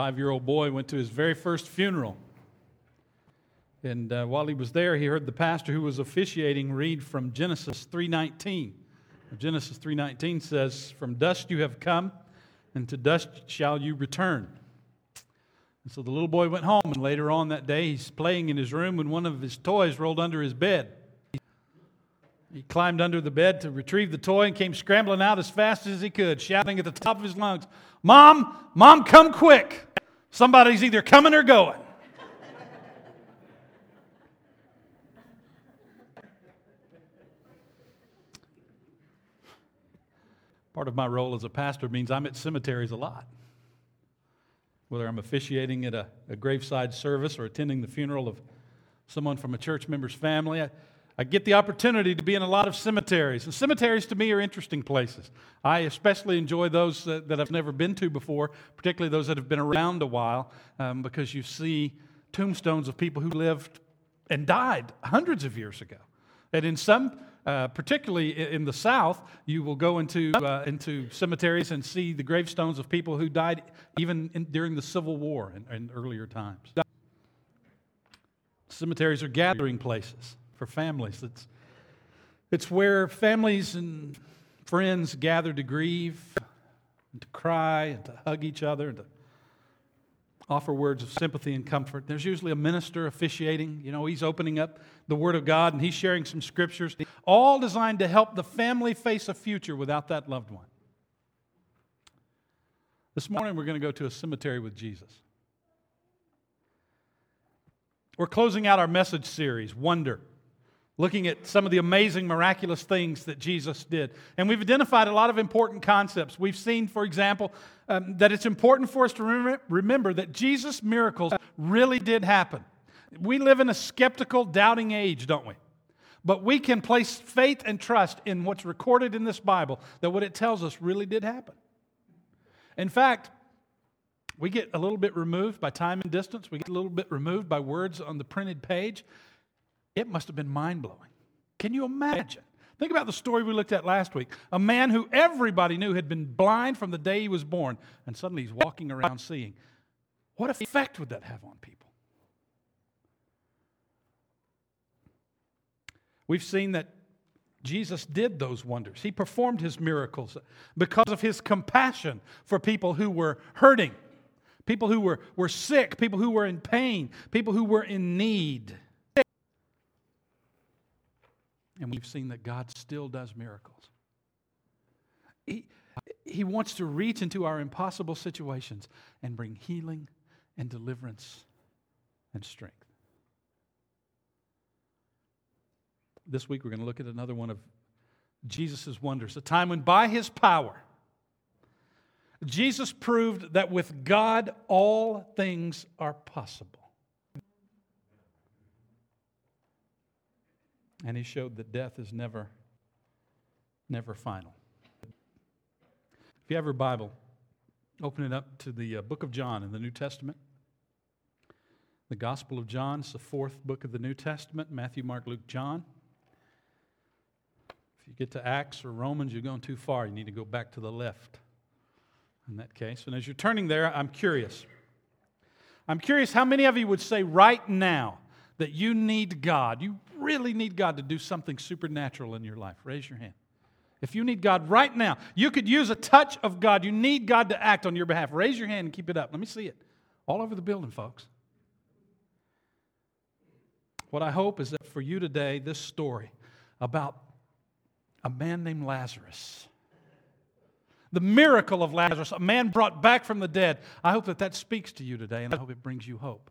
five year old boy went to his very first funeral. And uh, while he was there, he heard the pastor who was officiating read from Genesis 3:19. Genesis 3:19 says, "From dust you have come, and to dust shall you return." And so the little boy went home, and later on that day, he's playing in his room when one of his toys rolled under his bed. He climbed under the bed to retrieve the toy and came scrambling out as fast as he could, shouting at the top of his lungs, Mom, Mom, come quick! Somebody's either coming or going. Part of my role as a pastor means I'm at cemeteries a lot. Whether I'm officiating at a, a graveside service or attending the funeral of someone from a church member's family, I, I get the opportunity to be in a lot of cemeteries. And cemeteries to me are interesting places. I especially enjoy those that, that I've never been to before, particularly those that have been around a while, um, because you see tombstones of people who lived and died hundreds of years ago. And in some uh, particularly in the South, you will go into, uh, into cemeteries and see the gravestones of people who died even in, during the Civil War and, and earlier times. Cemeteries are gathering places for families. It's, it's where families and friends gather to grieve, and to cry, and to hug each other, and to offer words of sympathy and comfort. There's usually a minister officiating. You know, he's opening up the Word of God and he's sharing some scriptures, all designed to help the family face a future without that loved one. This morning, we're going to go to a cemetery with Jesus. We're closing out our message series, Wonder looking at some of the amazing, miraculous things that Jesus did. And we've identified a lot of important concepts. We've seen, for example, um, that it's important for us to remember, remember that Jesus' miracles really did happen. We live in a skeptical, doubting age, don't we? But we can place faith and trust in what's recorded in this Bible, that what it tells us really did happen. In fact, we get a little bit removed by time and distance. We get a little bit removed by words on the printed page. It must have been mind blowing. Can you imagine? Think about the story we looked at last week. A man who everybody knew had been blind from the day he was born, and suddenly he's walking around seeing. What effect would that have on people? We've seen that Jesus did those wonders. He performed his miracles because of his compassion for people who were hurting, people who were, were sick, people who were in pain, people who were in need. And we've seen that God still does miracles. He, he wants to reach into our impossible situations and bring healing and deliverance and strength. This week we're going to look at another one of Jesus' wonders, a time when by his power, Jesus proved that with God all things are possible. And he showed that death is never, never final. If you have your Bible, open it up to the uh, book of John in the New Testament. The Gospel of John is the fourth book of the New Testament Matthew, Mark, Luke, John. If you get to Acts or Romans, you're going too far. You need to go back to the left in that case. And as you're turning there, I'm curious. I'm curious how many of you would say right now that you need God? You really need God to do something supernatural in your life? Raise your hand. If you need God right now, you could use a touch of God. You need God to act on your behalf. Raise your hand and keep it up. Let me see it. All over the building, folks. What I hope is that for you today, this story about a man named Lazarus, the miracle of Lazarus, a man brought back from the dead, I hope that that speaks to you today, and I hope it brings you hope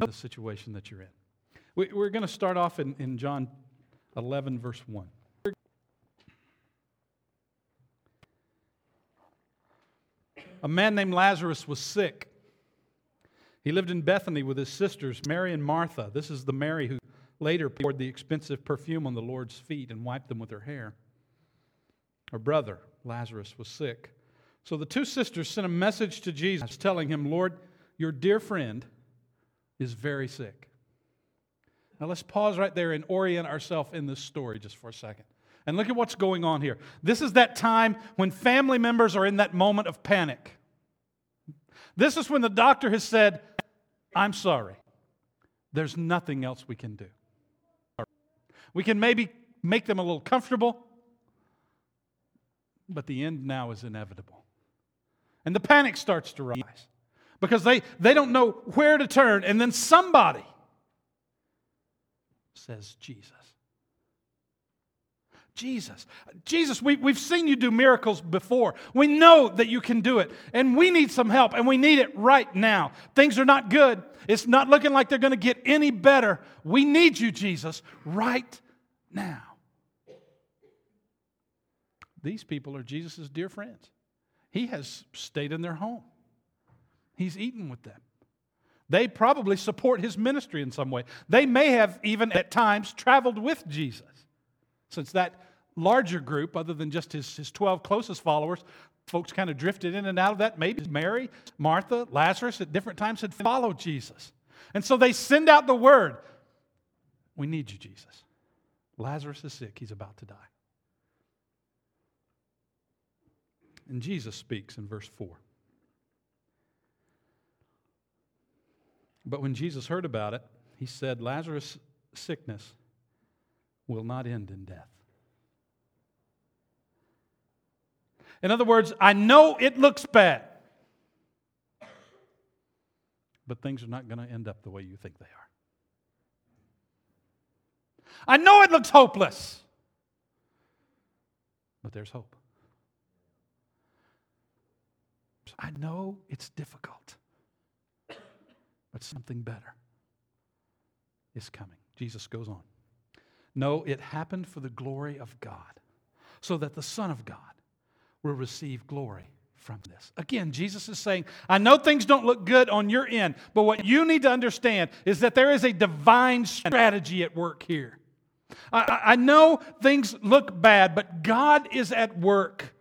in the situation that you're in. We, are going to start off in, in John 11, verse 1. A man named Lazarus was sick. He lived in Bethany with his sisters, Mary and Martha. This is the Mary who later poured the expensive perfume on the Lord's feet and wiped them with her hair. Her brother, Lazarus, was sick. So the two sisters sent a message to Jesus telling him, Lord, your dear friend is very sick. Now let's pause right there and orient ourselves in this story just for a second. And look at what's going on here. This is that time when family members are in that moment of panic. This is when the doctor has said, I'm sorry. There's nothing else we can do. We can maybe make them a little comfortable, but the end now is inevitable. And the panic starts to rise because they, they don't know where to turn. And then somebody says, Jesus. Jesus. Jesus, we, we've seen you do miracles before. We know that you can do it. And we need some help, and we need it right now. Things are not good. It's not looking like they're going to get any better. We need you, Jesus, right now. These people are Jesus' dear friends. He has stayed in their home, he's eaten with them. They probably support his ministry in some way. They may have even at times traveled with Jesus, since that larger group, other than just his, his 12 closest followers, folks kind of drifted in and out of that. Maybe Mary, Martha, Lazarus at different times had followed Jesus. And so they send out the word We need you, Jesus. Lazarus is sick, he's about to die. And Jesus speaks in verse 4. But when Jesus heard about it, he said, Lazarus' sickness will not end in death. In other words, I know it looks bad, but things are not going to end up the way you think they are. I know it looks hopeless, but there's hope. I know it's difficult, but something better is coming. Jesus goes on. No, it happened for the glory of God, so that the Son of God will receive glory from this. Again, Jesus is saying, I know things don't look good on your end, but what you need to understand is that there is a divine strategy at work here. I, I know things look bad, but God is at work.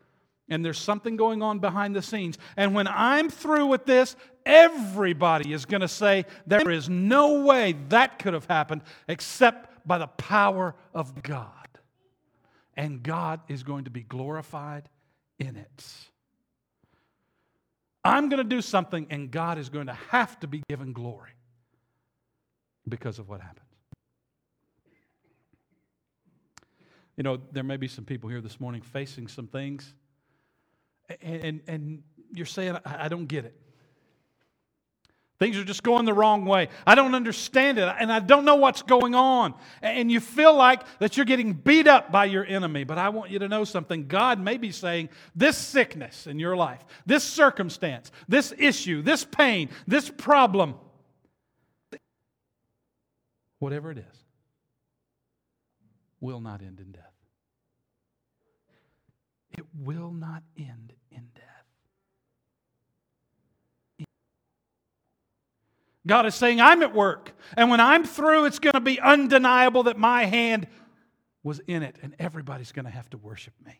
And there's something going on behind the scenes. And when I'm through with this, everybody is going to say, There is no way that could have happened except by the power of God. And God is going to be glorified in it. I'm going to do something, and God is going to have to be given glory because of what happened. You know, there may be some people here this morning facing some things, and, and, and you're saying, I, I don't get it. Things are just going the wrong way. I don't understand it, and I don't know what's going on. And you feel like that you're getting beat up by your enemy. But I want you to know something. God may be saying, this sickness in your life, this circumstance, this issue, this pain, this problem, whatever it is, will not end in death. It will not end in death. God is saying, I'm at work. And when I'm through, it's going to be undeniable that my hand was in it, and everybody's going to have to worship me.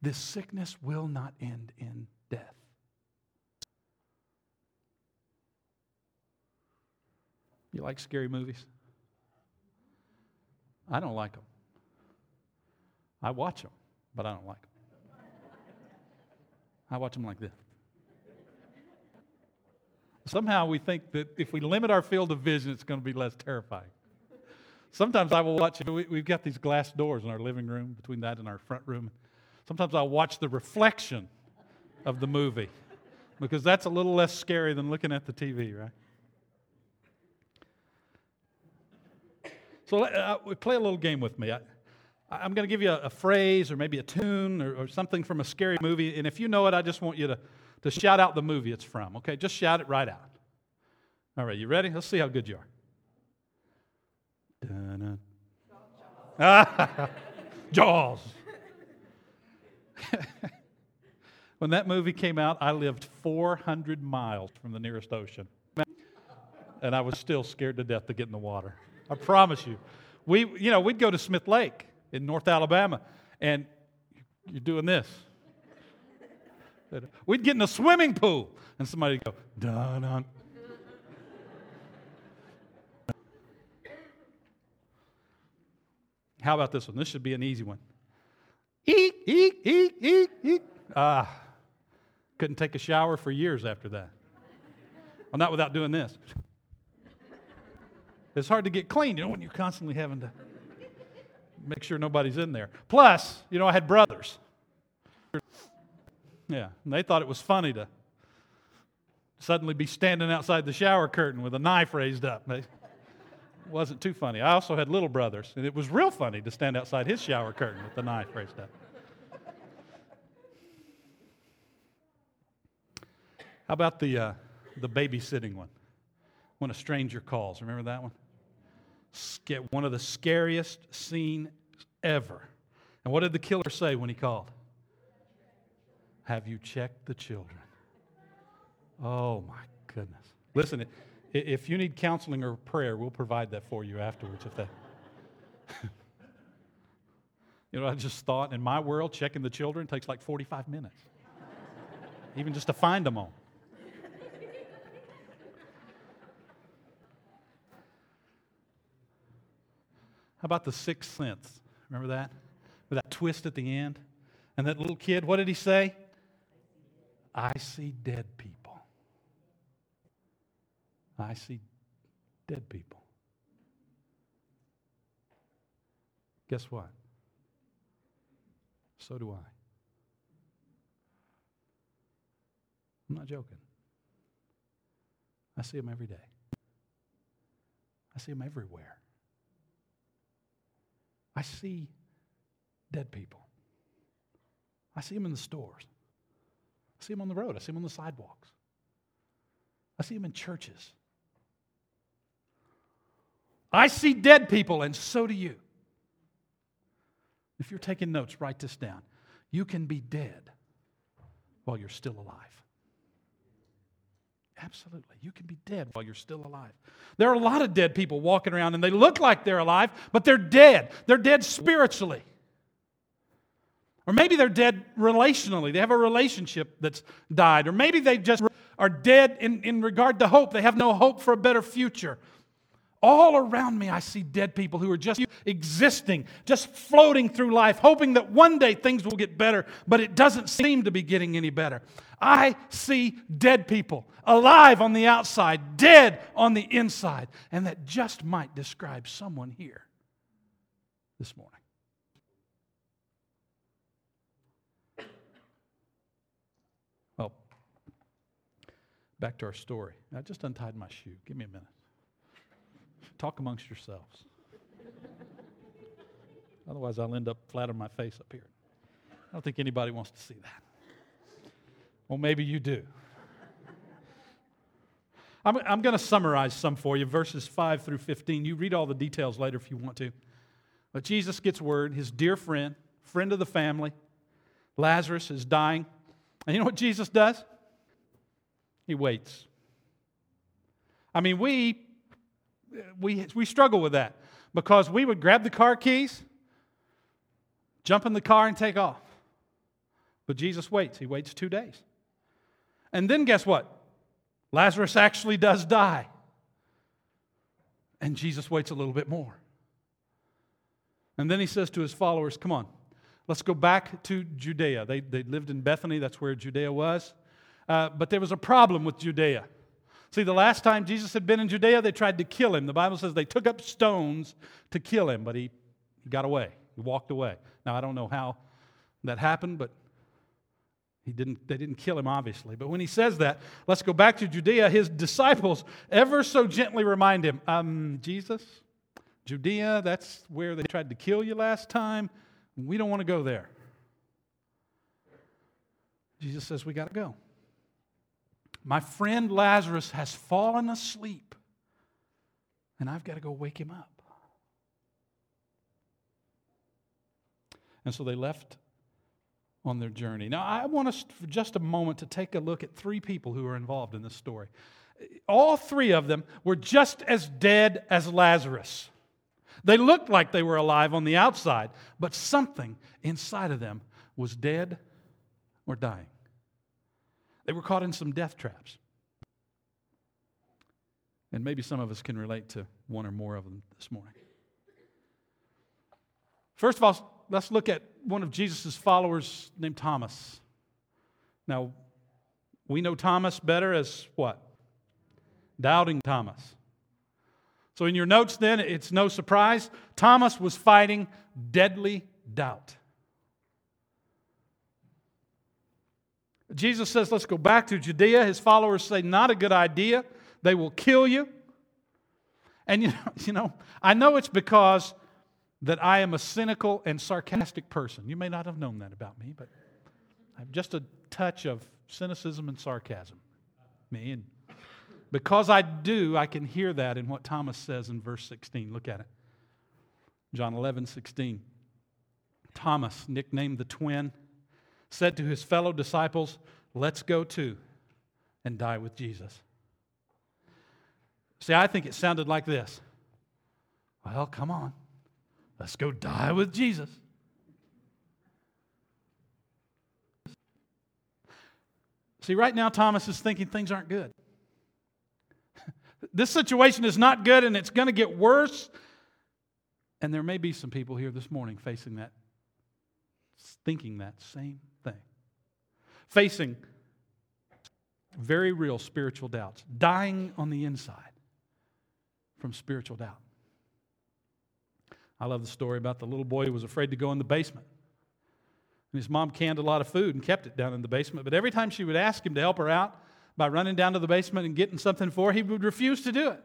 This sickness will not end in death. You like scary movies? I don't like them. I watch them, but I don't like them. I watch them like this. Somehow we think that if we limit our field of vision, it's going to be less terrifying. Sometimes I will watch, we've got these glass doors in our living room, between that and our front room. Sometimes I'll watch the reflection of the movie because that's a little less scary than looking at the TV, right? So uh, play a little game with me. I, am going to give you a, a, phrase or maybe a tune or, or something from a scary movie, and if you know it, I just want you to to shout out the movie it's from. Okay, just shout it right out. All right, you ready? Let's see how good you are. Jaws. when that movie came out, I lived 400 miles from the nearest ocean. And I was still scared to death to get in the water. I promise you. We, you know, we'd go to Smith Lake in North Alabama, and you're doing this. We'd get in a swimming pool and somebody would go, dun dun. How about this one? This should be an easy one. Eek, eek, eek, eek, eek. Ah, Couldn't take a shower for years after that. Well, not without doing this. It's hard to get clean, you know, when you're constantly having to make sure nobody's in there. Plus, you know, I had brothers. Yeah, and they thought it was funny to suddenly be standing outside the shower curtain with a knife raised up. It wasn't too funny. I also had little brothers, and it was real funny to stand outside his shower curtain with the knife raised up. How about the, uh, the babysitting one? When a stranger calls. Remember that one? One of the scariest scenes ever. And what did the killer say when he called? Have you checked the children? Oh my goodness. Listen, if you need counseling or prayer, we'll provide that for you afterwards. If that. you know, I just thought in my world, checking the children takes like 45 minutes, even just to find them all. How about the sixth sense? Remember that? With that twist at the end? And that little kid, what did he say? I see dead people. I see dead people. Guess what? So do I. I'm not joking. I see them every day. I see them everywhere. I see dead people. I see them in the stores. I see them on the road. I see them on the sidewalks. I see them in churches. I see dead people, and so do you. If you're taking notes, write this down. You can be dead while you're still alive. Absolutely. You can be dead while you're still alive. There are a lot of dead people walking around and they look like they're alive, but they're dead. They're dead spiritually. Or maybe they're dead relationally. They have a relationship that's died. Or maybe they just are dead in, in regard to hope. They have no hope for a better future. All around me, I see dead people who are just existing, just floating through life, hoping that one day things will get better, but it doesn't seem to be getting any better. I see dead people, alive on the outside, dead on the inside, and that just might describe someone here this morning. Back to our story. I just untied my shoe. Give me a minute. Talk amongst yourselves. Otherwise, I'll end up flat on my face up here. I don't think anybody wants to see that. Well, maybe you do. I'm, I'm going to summarize some for you, verses 5 through 15. You read all the details later if you want to. But Jesus gets word, his dear friend, friend of the family, Lazarus is dying. And you know what Jesus does? He waits. I mean, we we, we struggle with that because we would grab the car keys, jump in the car, and take off. But Jesus waits. He waits two days. And then guess what? Lazarus actually does die. And Jesus waits a little bit more. And then he says to his followers, Come on, let's go back to Judea. They, they lived in Bethany, that's where Judea was. Uh, but there was a problem with Judea. See, the last time Jesus had been in Judea, they tried to kill him. The Bible says they took up stones to kill him, but he, got away. He walked away. Now, I don't know how that happened, but he didn't, they didn't kill him, obviously. But when he says that, let's go back to Judea. His disciples ever so gently remind him, um, Jesus, Judea, that's where they tried to kill you last time. We don't want to go there. Jesus says, We got to go. My friend Lazarus has fallen asleep, and I've got to go wake him up. And so they left on their journey. Now, I want us for just a moment to take a look at three people who are involved in this story. All three of them were just as dead as Lazarus. They looked like they were alive on the outside, but something inside of them was dead or dying. They were caught in some death traps. And maybe some of us can relate to one or more of them this morning. First of all, let's look at one of Jesus' followers named Thomas. Now, We know Thomas better as what? Doubting Thomas. So, in your notes, then, it's no surprise Thomas was fighting deadly doubt. Jesus says, Let's go back to Judea. His followers say, Not a good idea. They will kill you. And you know, you know, I know it's because that I am a cynical and sarcastic person. You may not have known that about me, but I have just a touch of cynicism and sarcasm. Me and because I do, I can hear that in what Thomas says in verse 16. Look at it. John 11, 16. Thomas, nicknamed the twin, said to his fellow disciples, Let's go too and die with Jesus. See, I think it sounded like this Well, come on, let's go die with Jesus. See, right now, Thomas is thinking things aren't good. this situation is not good and it's going to get worse. And there may be some people here this morning facing that, thinking that same thing, facing very real spiritual doubts, dying on the inside from spiritual doubt. I love the story about the little boy who was afraid to go in the basement. And his mom canned a lot of food and kept it down in the basement. But every time she would ask him to help her out by running down to the basement and getting something for her, he would refuse to do it.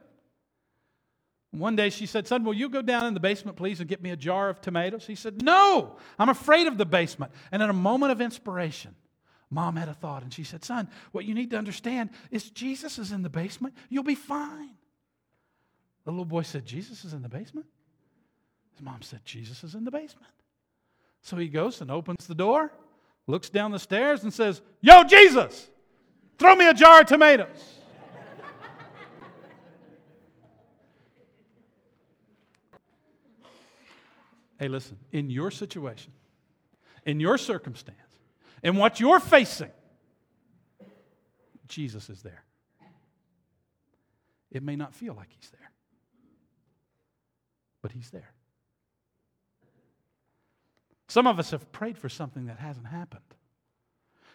One day she said, Son, will you go down in the basement, please, and get me a jar of tomatoes? He said, No, I'm afraid of the basement. And in a moment of inspiration, mom had a thought and she said, Son, what you need to understand is Jesus is in the basement. You'll be fine. The little boy said, Jesus is in the basement? His mom said, Jesus is in the basement. So he goes and opens the door, looks down the stairs, and says, Yo, Jesus, throw me a jar of tomatoes. Hey, listen, in your situation, in your circumstance, in what you're facing, Jesus is there. It may not feel like he's there, but he's there. Some of us have prayed for something that hasn't happened.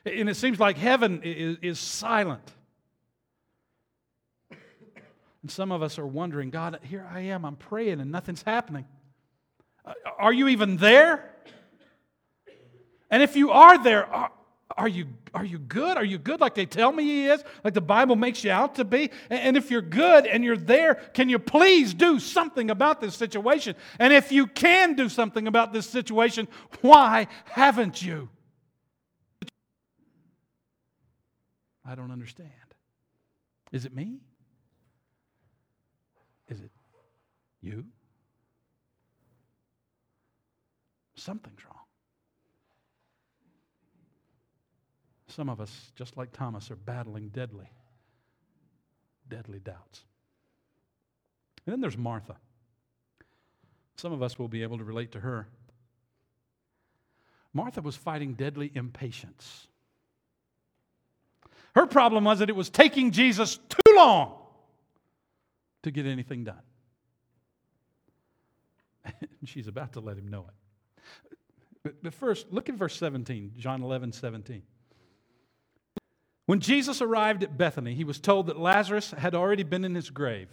And it seems like heaven is, is silent. And some of us are wondering, God, here I am, I'm praying and nothing's happening. Uh, are you even there? And if you are there, are, are you, are you good? Are you good like they tell me he is? Like the Bible makes you out to be? And if you're good and you're there, can you please do something about this situation? And if you can do something about this situation, why haven't you? I don't understand. Is it me? Is it you? Something's wrong. Some of us, just like Thomas, are battling deadly, deadly doubts. And then there's Martha. Some of us will be able to relate to her. Martha was fighting deadly impatience. Her problem was that it was taking Jesus too long to get anything done. And she's about to let him know it. But, but first, look at verse 17, John 11, 17. When Jesus arrived at Bethany, he was told that Lazarus had already been in his grave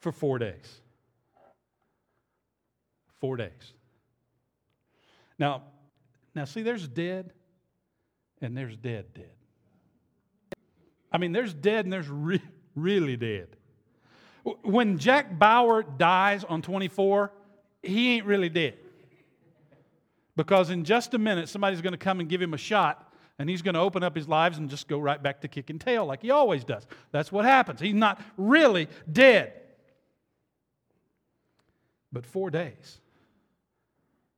for four days. Four days. Now, now see, there's dead and there's dead, dead. I mean, there's dead and there's re- really dead. When Jack Bauer dies on 24, he ain't really dead. Because in just a minute, somebody's going to come and give him a shot and he's going to open up his lives and just go right back to kicking tail like he always does. That's what happens. He's not really dead. But four days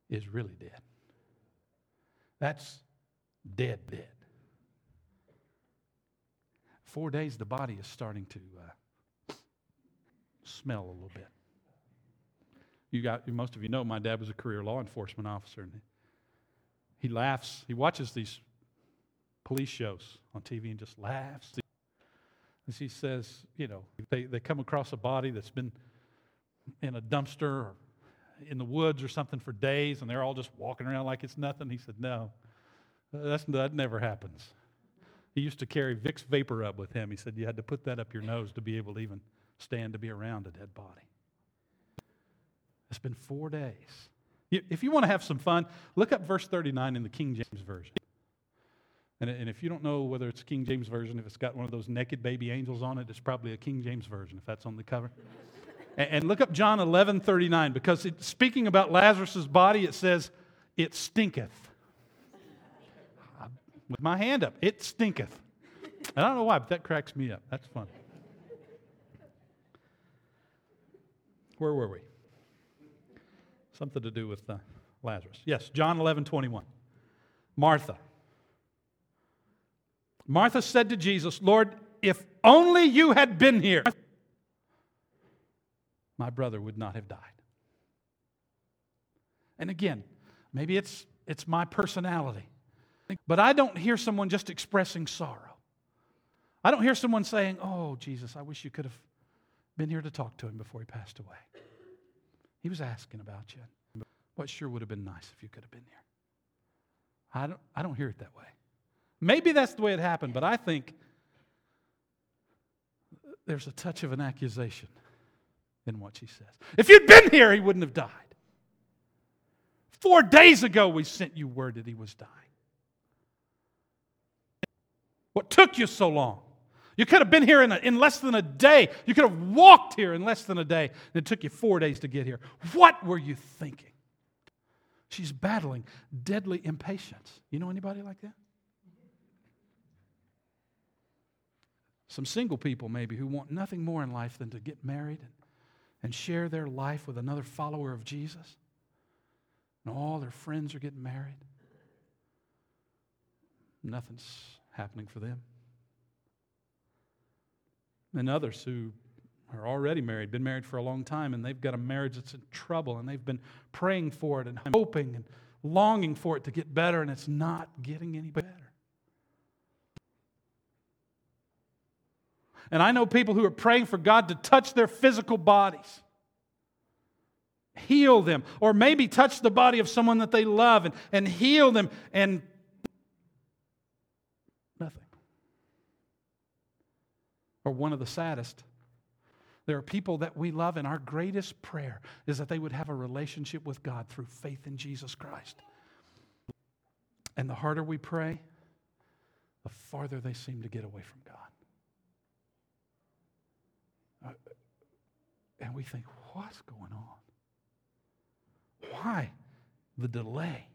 is really dead. That's dead, dead. Four days, the body is starting to uh, smell a little bit. You got most of you know my dad was a career law enforcement officer, and he laughs. He watches these police shows on TV and just laughs. And he says, you know, they, they come across a body that's been in a dumpster or in the woods or something for days and they're all just walking around like it's nothing. He said, no, that's, that never happens. He used to carry Vicks VapoRub with him. He said you had to put that up your nose to be able to even stand to be around a dead body. It's been four days. If you want to have some fun, look up verse 39 in the King James Version. And, and if you don't know whether it's King James Version, if it's got one of those naked baby angels on it, it's probably a King James Version if that's on the cover. and, and look up John 11 39 because it, speaking about Lazarus' body, it says, It stinketh. With my hand up, it stinketh. I don't know why, but that cracks me up. That's fun. Where were we? Something to do with uh, Lazarus. Yes, John 11, 21. Martha. Martha said to Jesus, Lord, if only you had been here, my brother would not have died. And again, maybe it's, it's my personality, but I don't hear someone just expressing sorrow. I don't hear someone saying, Oh, Jesus, I wish you could have been here to talk to him before he passed away. He was asking about you. What sure would have been nice if you could have been here. I don't, I don't hear it that way. Maybe that's the way it happened, but I think there's a touch of an accusation in what she says. If you'd been here, he wouldn't have died. Four days ago, we sent you word that he was dying. What took you so long? You could have been here in, a, in less than a day. You could have walked here in less than a day. And it took you four days to get here. What were you thinking? She's battling deadly impatience. You know anybody like that? Some single people, maybe, who want nothing more in life than to get married and share their life with another follower of Jesus. And all their friends are getting married. Nothing's happening for them and others who are already married, been married for a long time, and they've got a marriage that's in trouble, and they've been praying for it and hoping and longing for it to get better, and it's not getting any better. And I know people who are praying for God to touch their physical bodies, heal them, or maybe touch the body of someone that they love and, and heal them, and or one of the saddest. There are people that we love, and our greatest prayer is that they would have a relationship with God through faith in Jesus Christ. And the harder we pray, the farther they seem to get away from God. Uh, and we think, what's going on? Why the delay?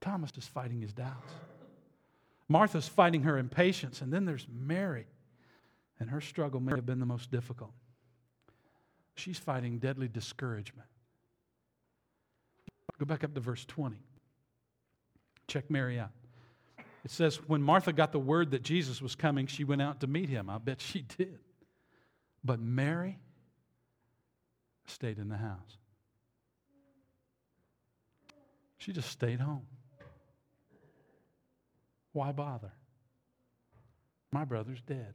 Thomas is fighting his doubts. Martha's fighting her impatience, and then there's Mary, and her struggle may have been the most difficult. She's fighting deadly discouragement. Go back up to verse 20. Check Mary out. It says, When Martha got the word that Jesus was coming, she went out to meet him. I bet she did. But Mary stayed in the house. She just stayed home. Why bother? My brother's dead.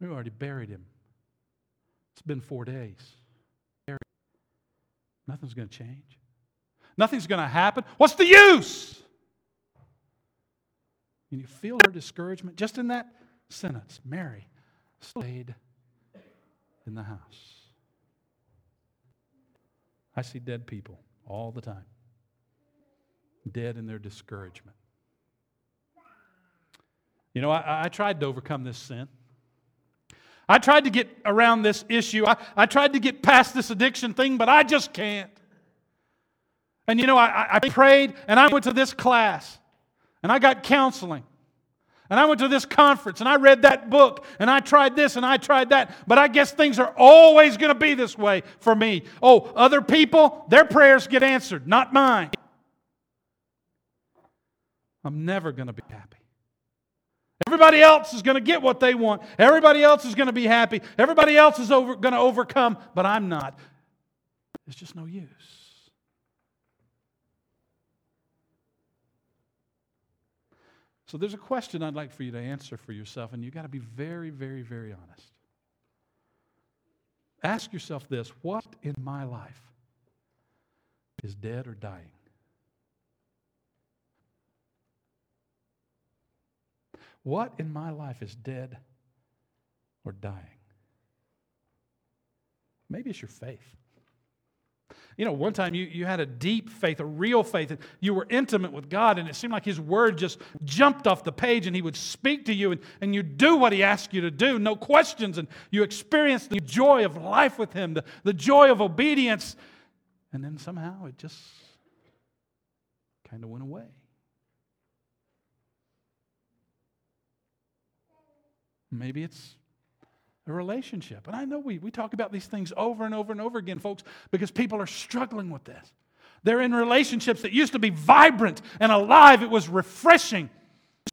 We already buried him. It's been four days. Nothing's going to change. Nothing's going to happen. What's the use? And you feel her discouragement just in that sentence. Mary stayed in the house. I see dead people all the time, dead in their discouragement. You know, I, I tried to overcome this sin. I tried to get around this issue. I, I tried to get past this addiction thing, but I just can't. And you know, I, I prayed and I went to this class and I got counseling. And I went to this conference and I read that book and I tried this and I tried that. But I guess things are always going to be this way for me. Oh, other people, their prayers get answered, not mine. I'm never going to be happy. Everybody else is going to get what they want. Everybody else is going to be happy. Everybody else is over, going to overcome, but I'm not. It's just no use. So there's a question I'd like for you to answer for yourself, and you've got to be very, very, very honest. Ask yourself this what in my life is dead or dying? What in my life is dead or dying? Maybe it's your faith. You know, one time you, you had a deep faith, a real faith, and you were intimate with God, and it seemed like His Word just jumped off the page and He would speak to you, and, and you do what He asked you to do, no questions, and you experienced the joy of life with Him, the, the joy of obedience, and then somehow it just kind of went away. Maybe it's a relationship. And I know we, we talk about these things over and over and over again, folks, because people are struggling with this. They're in relationships that used to be vibrant and alive, it was refreshing.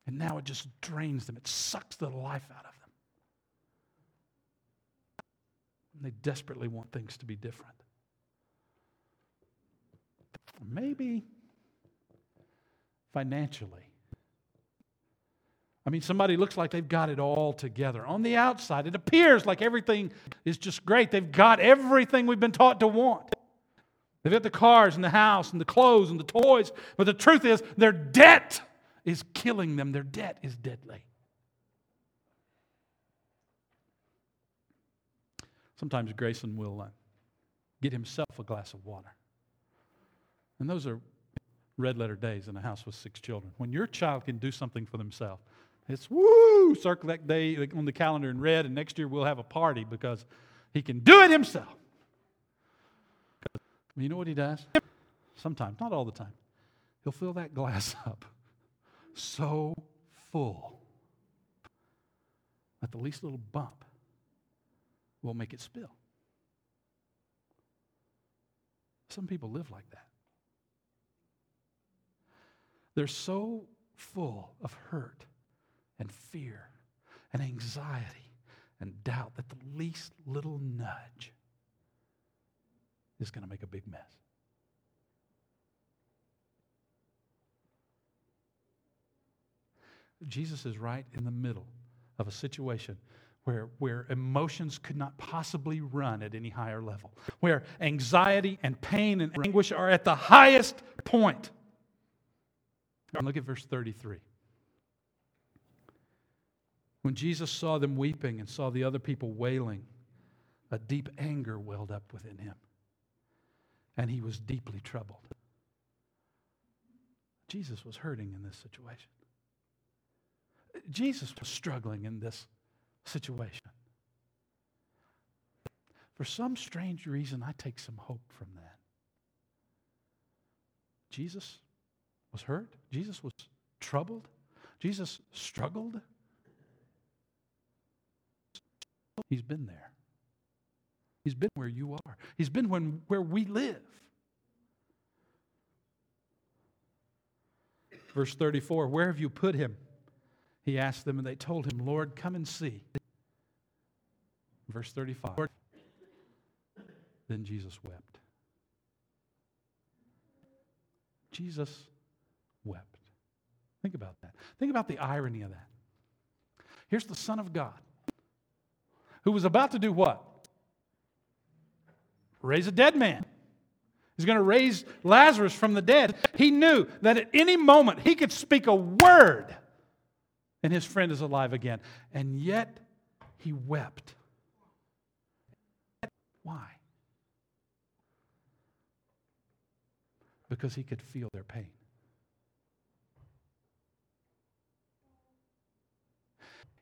And now it just drains them, it sucks the life out of them. And they desperately want things to be different. Maybe financially I mean, somebody looks like they've got it all together. On the outside, it appears like everything is just great. They've got everything we've been taught to want. They've got the cars and the house and the clothes and the toys. But the truth is, their debt is killing them. Their debt is deadly. Sometimes Grayson will uh, get himself a glass of water. And those are red letter days in a house with six children. When your child can do something for themselves, it's woo, circle that day on the calendar in red, and next year we'll have a party because he can do it himself. You know what he does? Sometimes, not all the time. He'll fill that glass up so full that the least little bump will make it spill. Some people live like that. They're so full of hurt and fear and anxiety and doubt that the least little nudge is going to make a big mess. Jesus is right in the middle of a situation where, where emotions could not possibly run at any higher level, where anxiety and pain and anguish are at the highest point. Look at verse 33. When Jesus saw them weeping and saw the other people wailing, a deep anger welled up within him, and he was deeply troubled. Jesus was hurting in this situation. Jesus was struggling in this situation. For some strange reason, I take some hope from that. Jesus was hurt. Jesus was troubled. Jesus struggled. He's been there. He's been where you are. He's been when, where we live. Verse 34 Where have you put him? He asked them, and they told him, Lord, come and see. Verse 35 Then Jesus wept. Jesus wept. Think about that. Think about the irony of that. Here's the Son of God who was about to do what? Raise a dead man. He's going to raise Lazarus from the dead. He knew that at any moment he could speak a word and his friend is alive again. And yet he wept. Why? Because he could feel their pain.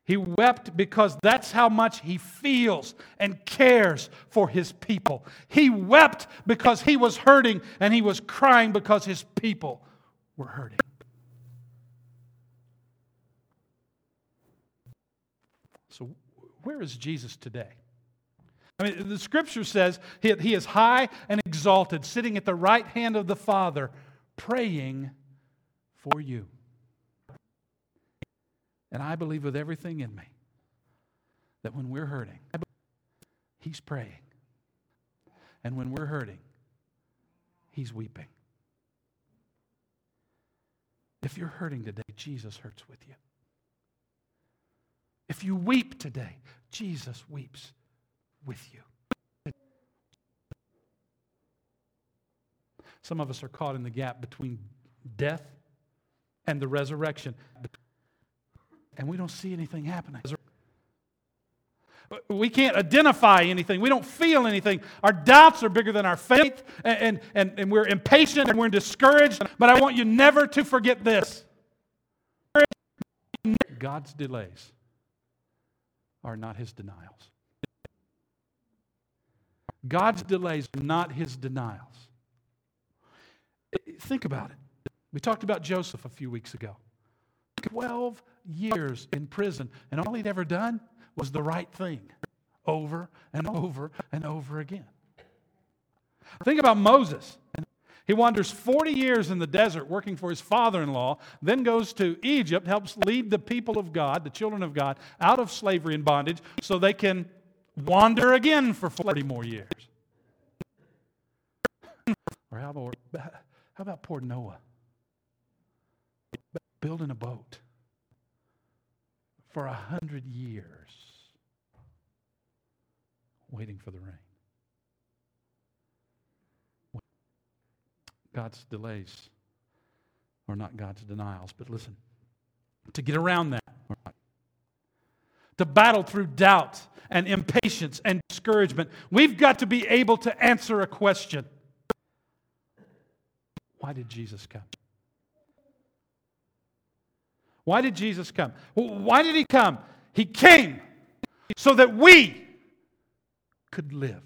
He wept because that's how much he feels and cares for his people. He wept because he was hurting and he was crying because his people were hurting. So, where is Jesus today? I mean, the scripture says he, he is high and exalted, sitting at the right hand of the Father, praying for you. And I believe with everything in me that when we're hurting, He's praying. And when we're hurting, He's weeping. If you're hurting today, Jesus hurts with you. If you weep today, Jesus weeps with you. Some of us are caught in the gap between death and the resurrection. And we don't see anything happening. We can't identify anything. We don't feel anything. Our doubts are bigger than our faith, and, and, and we're impatient and we're discouraged. But I want you never to forget this God's delays are not his denials. God's delays are not his denials. Think about it. We talked about Joseph a few weeks ago. 12 years in prison, and all he'd ever done was the right thing over and over and over again. Think about Moses. He wanders 40 years in the desert working for his father in law, then goes to Egypt, helps lead the people of God, the children of God, out of slavery and bondage so they can wander again for 40 more years. Or how about, how about poor Noah? Building a boat for a hundred years waiting for the rain. God's delays are not God's denials. But listen, to get around that, to battle through doubt and impatience and discouragement, we've got to be able to answer a question Why did Jesus come? Why did Jesus come? Why did he come? He came so that we could live.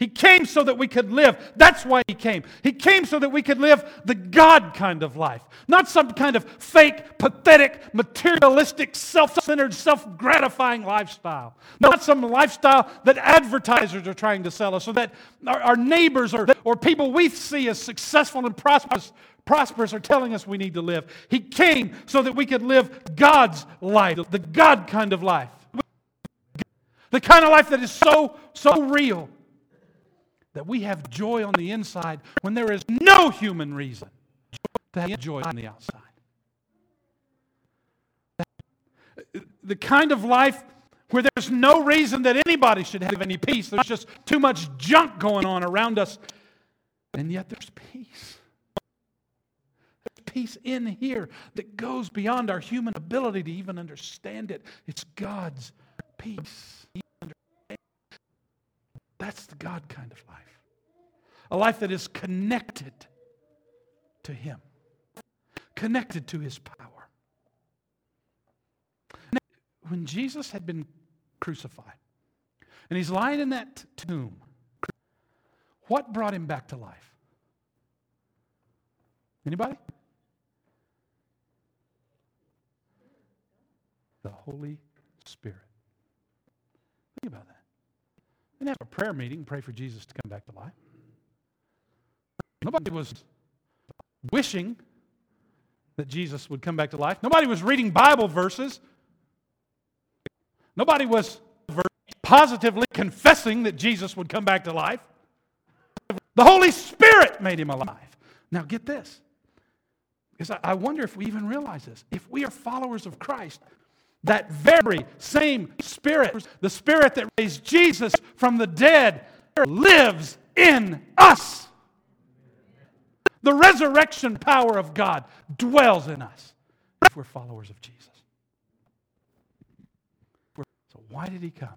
He came so that we could live. That's why he came. He came so that we could live the God kind of life, not some kind of fake, pathetic, materialistic, self centered, self gratifying lifestyle. Not some lifestyle that advertisers are trying to sell us, or that our, our neighbors or, or people we see as successful and prosperous, prosperous are telling us we need to live. He came so that we could live God's life, the God kind of life. The kind of life that is so, so real that we have joy on the inside when there is no human reason to have joy on the outside. The kind of life where there's no reason that anybody should have any peace. There's just too much junk going on around us. And yet there's peace. Peace in here that goes beyond our human ability to even understand it. It's God's peace. That's the God kind of life. A life that is connected to Him, connected to His power. Now, when Jesus had been crucified and He's lying in that tomb, what brought Him back to life? Anybody? The Holy Spirit. Think about that didn't have a prayer meeting, pray for Jesus to come back to life. Nobody was wishing that Jesus would come back to life. Nobody was reading Bible verses. Nobody was positively confessing that Jesus would come back to life. The Holy Spirit made him alive. Now, get this. Because I wonder if we even realize this. If we are followers of Christ, that very same Spirit, the Spirit that raised Jesus from the dead, lives in us. The resurrection power of God dwells in us if we're followers of Jesus. So, why did he come?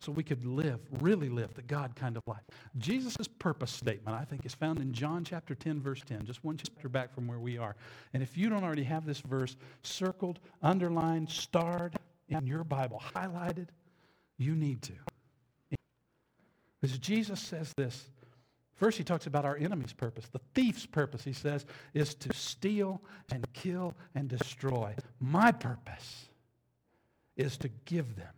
So we could live, really live the God kind of life. Jesus' purpose statement, I think, is found in John chapter 10, verse 10, just one chapter back from where we are. And if you don't already have this verse circled, underlined, starred in your Bible, highlighted, you need to. Because Jesus says this. First, he talks about our enemy's purpose. The thief's purpose, he says, is to steal and kill and destroy. My purpose is to give them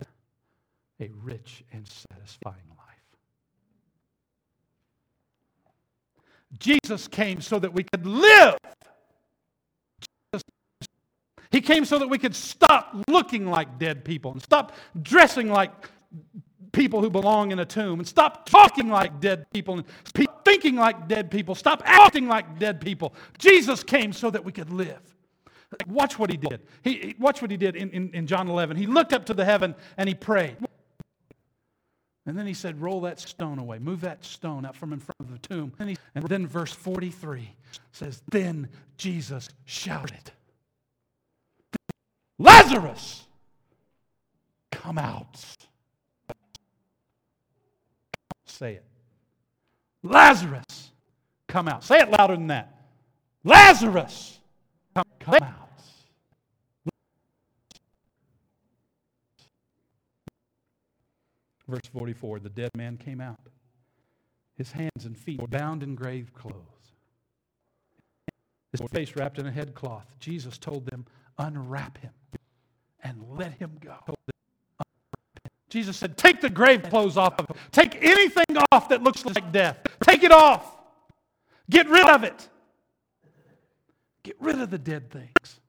a rich and satisfying life. Jesus came so that we could live. He came so that we could stop looking like dead people and stop dressing like people who belong in a tomb and stop talking like dead people and thinking like dead people, stop acting like dead people. Jesus came so that we could live. Watch what he did. He, watch what he did in, in, in John 11. He looked up to the heaven and he prayed. And then he said, Roll that stone away. Move that stone out from in front of the tomb. And, he, and then verse 43 says, Then Jesus shouted, Lazarus, come out. Say it. Lazarus, come out. Say it louder than that. Lazarus, come, come out. Verse 44 the dead man came out, his hands and feet were bound in grave clothes, his face wrapped in a headcloth. Jesus told them, Unwrap him and let him go. Jesus said, Take the grave clothes off of him. Take anything off that looks like death. Take it off. Get rid of it. Get rid of the dead things.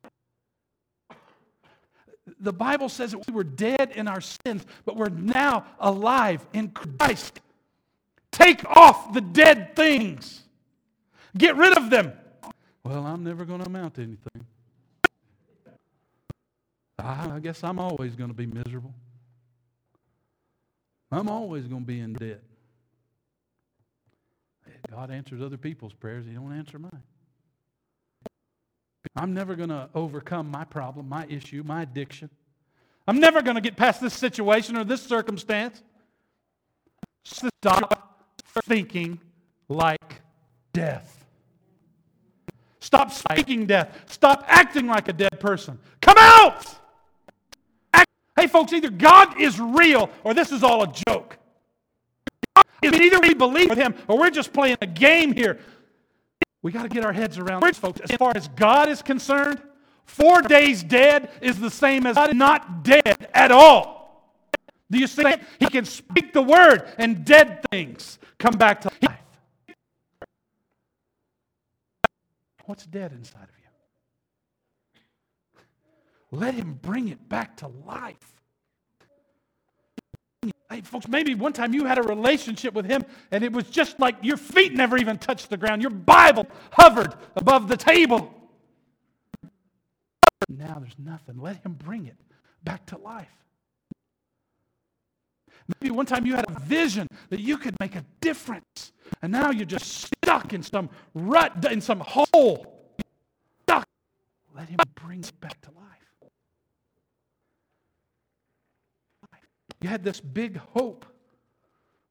The Bible says that we were dead in our sins, but we're now alive in Christ. Take off the dead things. Get rid of them. Well, I'm never going to amount to anything. I guess I'm always going to be miserable. I'm always going to be in debt. God answers other people's prayers, He don't answer mine. I'm never going to overcome my problem, my issue, my addiction. I'm never going to get past this situation or this circumstance. Stop thinking like death. Stop speaking death. Stop acting like a dead person. Come out! Hey, folks, either God is real or this is all a joke. Either we believe with Him or we're just playing a game here. We got to get our heads around this, folks. As far as God is concerned, four days dead is the same as not dead at all. Do you see? that? He can speak the word and dead things come back to life. What's dead inside of you? Let him bring it back to life. Hey, folks, maybe one time you had a relationship with him and it was just like your feet never even touched the ground. Your Bible hovered above the table. Now there's nothing. Let him bring it back to life. Maybe one time you had a vision that you could make a difference, and now you're just stuck in some rut, in some hole. Stuck. Let him bring it back to life. You had this big hope.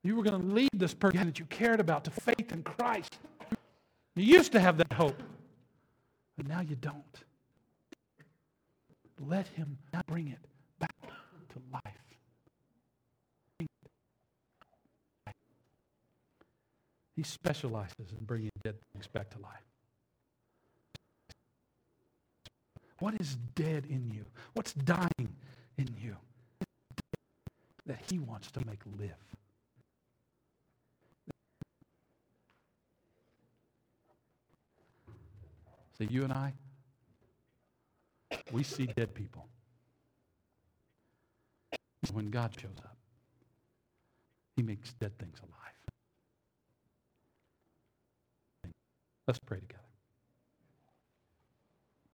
You were going to lead this person that you cared about to faith in Christ. You used to have that hope, but now you don't. Let him bring it back to life. He specializes in bringing dead things back to life. What is dead in you? What's dying in you? That He wants to make live. See, you and I, we see dead people. When God shows up, He makes dead things alive. Let's pray together.